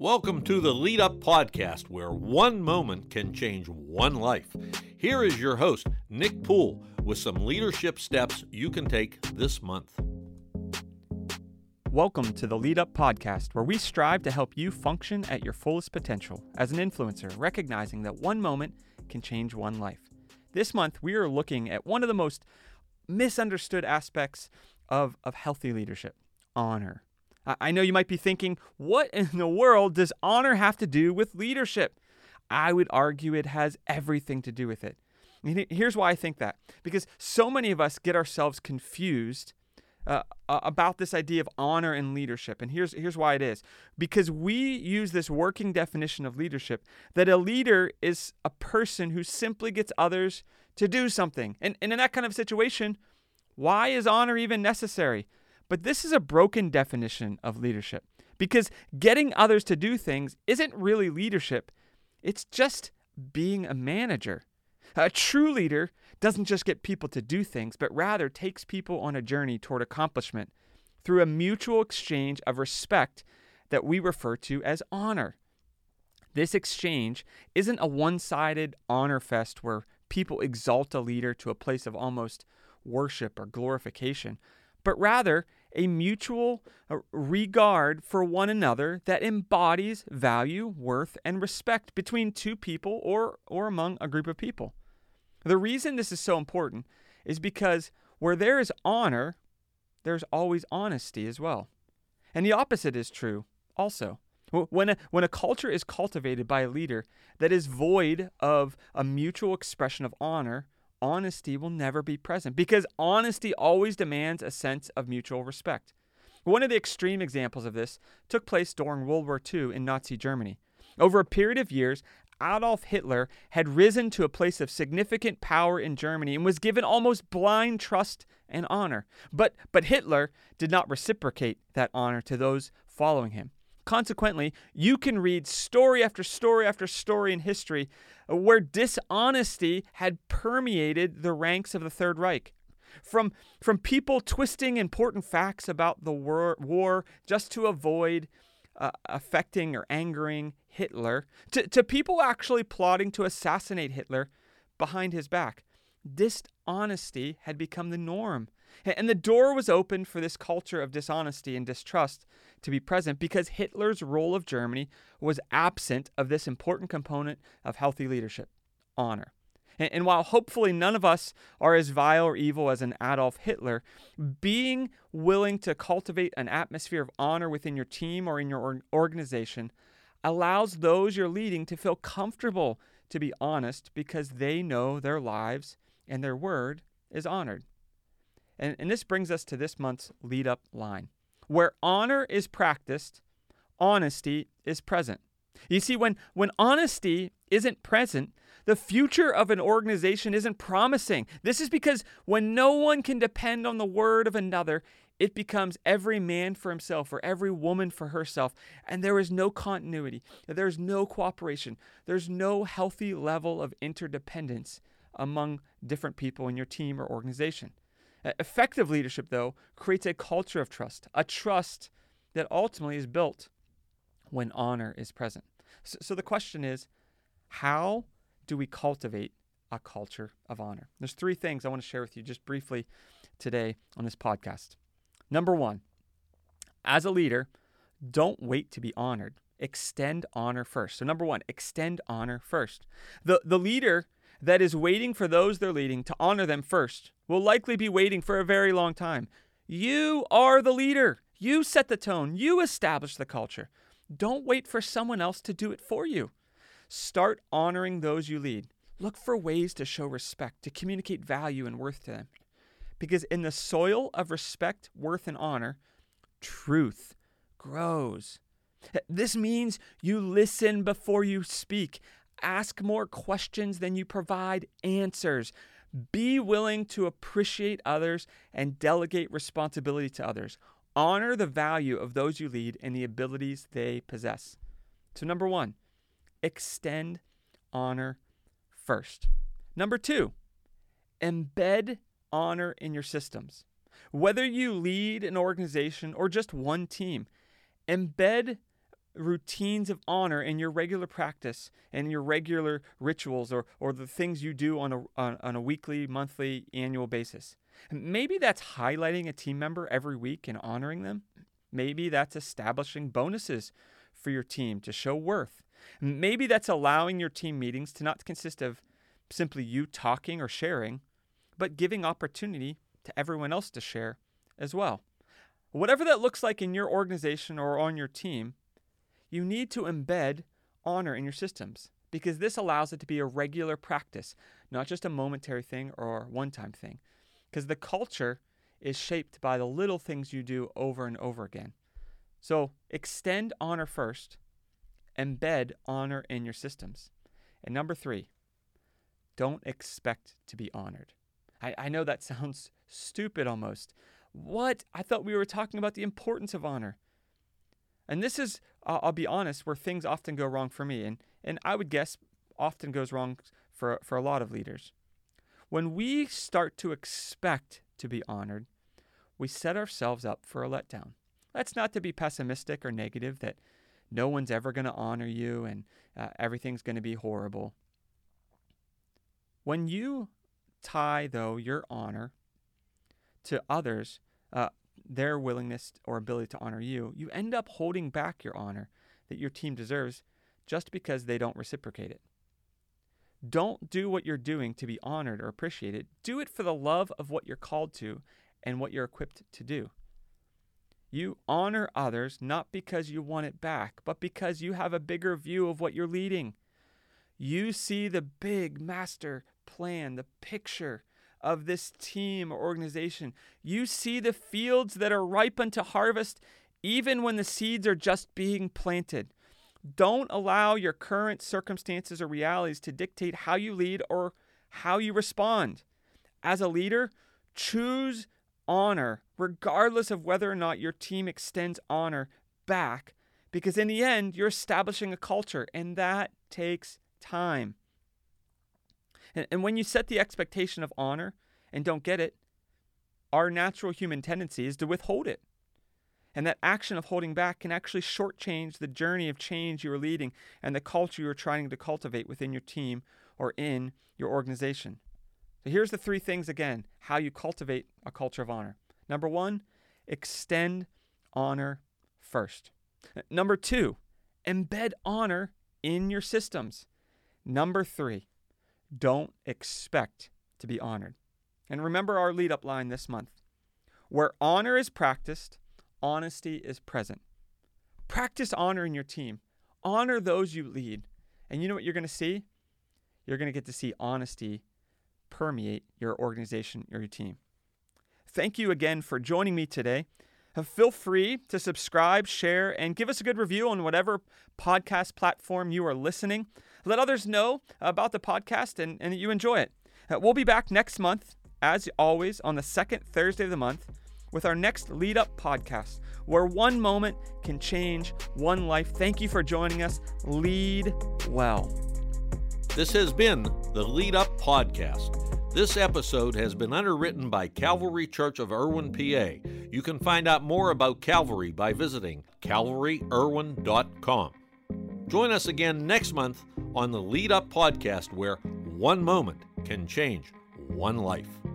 Welcome to the Lead Up Podcast, where one moment can change one life. Here is your host, Nick Poole, with some leadership steps you can take this month. Welcome to the Lead Up Podcast, where we strive to help you function at your fullest potential as an influencer, recognizing that one moment can change one life. This month, we are looking at one of the most misunderstood aspects of, of healthy leadership honor. I know you might be thinking, what in the world does honor have to do with leadership? I would argue it has everything to do with it. here's why I think that because so many of us get ourselves confused uh, about this idea of honor and leadership. And here's, here's why it is because we use this working definition of leadership that a leader is a person who simply gets others to do something. And, and in that kind of situation, why is honor even necessary? But this is a broken definition of leadership because getting others to do things isn't really leadership, it's just being a manager. A true leader doesn't just get people to do things, but rather takes people on a journey toward accomplishment through a mutual exchange of respect that we refer to as honor. This exchange isn't a one sided honor fest where people exalt a leader to a place of almost worship or glorification, but rather a mutual uh, regard for one another that embodies value, worth, and respect between two people or, or among a group of people. The reason this is so important is because where there is honor, there's always honesty as well. And the opposite is true also. When a, when a culture is cultivated by a leader that is void of a mutual expression of honor, honesty will never be present because honesty always demands a sense of mutual respect. One of the extreme examples of this took place during World War II in Nazi Germany. Over a period of years, Adolf Hitler had risen to a place of significant power in Germany and was given almost blind trust and honor. But, but Hitler did not reciprocate that honor to those following him. Consequently, you can read story after story after story in history where dishonesty had permeated the ranks of the Third Reich. From, from people twisting important facts about the war, war just to avoid uh, affecting or angering Hitler, to, to people actually plotting to assassinate Hitler behind his back. Dishonesty had become the norm. And the door was open for this culture of dishonesty and distrust to be present because Hitler's role of Germany was absent of this important component of healthy leadership honor. And while hopefully none of us are as vile or evil as an Adolf Hitler, being willing to cultivate an atmosphere of honor within your team or in your organization allows those you're leading to feel comfortable to be honest because they know their lives and their word is honored. And, and this brings us to this month's lead up line. Where honor is practiced, honesty is present. You see, when, when honesty isn't present, the future of an organization isn't promising. This is because when no one can depend on the word of another, it becomes every man for himself or every woman for herself, and there is no continuity. There's no cooperation. There's no healthy level of interdependence among different people in your team or organization. Effective leadership, though, creates a culture of trust, a trust that ultimately is built when honor is present. So, so the question is how do we cultivate a culture of honor? There's three things I want to share with you just briefly today on this podcast. Number one, as a leader, don't wait to be honored. Extend honor first. So, number one, extend honor first. The, the leader that is waiting for those they're leading to honor them first will likely be waiting for a very long time. You are the leader. You set the tone. You establish the culture. Don't wait for someone else to do it for you. Start honoring those you lead. Look for ways to show respect, to communicate value and worth to them. Because in the soil of respect, worth, and honor, truth grows. This means you listen before you speak. Ask more questions than you provide answers. Be willing to appreciate others and delegate responsibility to others. Honor the value of those you lead and the abilities they possess. So, number one, extend honor first. Number two, embed honor in your systems. Whether you lead an organization or just one team, embed routines of honor in your regular practice and your regular rituals or, or the things you do on a, on, on a weekly, monthly, annual basis. Maybe that's highlighting a team member every week and honoring them. Maybe that's establishing bonuses for your team to show worth. Maybe that's allowing your team meetings to not consist of simply you talking or sharing, but giving opportunity to everyone else to share as well. Whatever that looks like in your organization or on your team, you need to embed honor in your systems because this allows it to be a regular practice, not just a momentary thing or one time thing. Because the culture is shaped by the little things you do over and over again. So extend honor first, embed honor in your systems. And number three, don't expect to be honored. I, I know that sounds stupid almost. What? I thought we were talking about the importance of honor. And this is, I'll, I'll be honest, where things often go wrong for me. And, and I would guess often goes wrong for, for a lot of leaders. When we start to expect to be honored, we set ourselves up for a letdown. That's not to be pessimistic or negative that no one's ever going to honor you and uh, everything's going to be horrible. When you tie, though, your honor to others, uh, their willingness or ability to honor you, you end up holding back your honor that your team deserves just because they don't reciprocate it. Don't do what you're doing to be honored or appreciated. Do it for the love of what you're called to and what you're equipped to do. You honor others not because you want it back, but because you have a bigger view of what you're leading. You see the big master plan, the picture of this team or organization. You see the fields that are ripe unto harvest, even when the seeds are just being planted. Don't allow your current circumstances or realities to dictate how you lead or how you respond. As a leader, choose honor, regardless of whether or not your team extends honor back, because in the end, you're establishing a culture, and that takes time. And, and when you set the expectation of honor and don't get it, our natural human tendency is to withhold it. And that action of holding back can actually shortchange the journey of change you are leading and the culture you are trying to cultivate within your team or in your organization. So here's the three things again how you cultivate a culture of honor. Number one, extend honor first. Number two, embed honor in your systems. Number three, don't expect to be honored. And remember our lead up line this month where honor is practiced, honesty is present. Practice honor in your team, honor those you lead. And you know what you're going to see? You're going to get to see honesty permeate your organization or your team. Thank you again for joining me today. Uh, feel free to subscribe, share, and give us a good review on whatever podcast platform you are listening. Let others know about the podcast and, and that you enjoy it. Uh, we'll be back next month, as always, on the second Thursday of the month with our next Lead Up podcast, where one moment can change one life. Thank you for joining us. Lead well. This has been the Lead Up Podcast. This episode has been underwritten by Calvary Church of Irwin, PA. You can find out more about Calvary by visiting calvaryirwin.com. Join us again next month on the Lead Up Podcast, where one moment can change one life.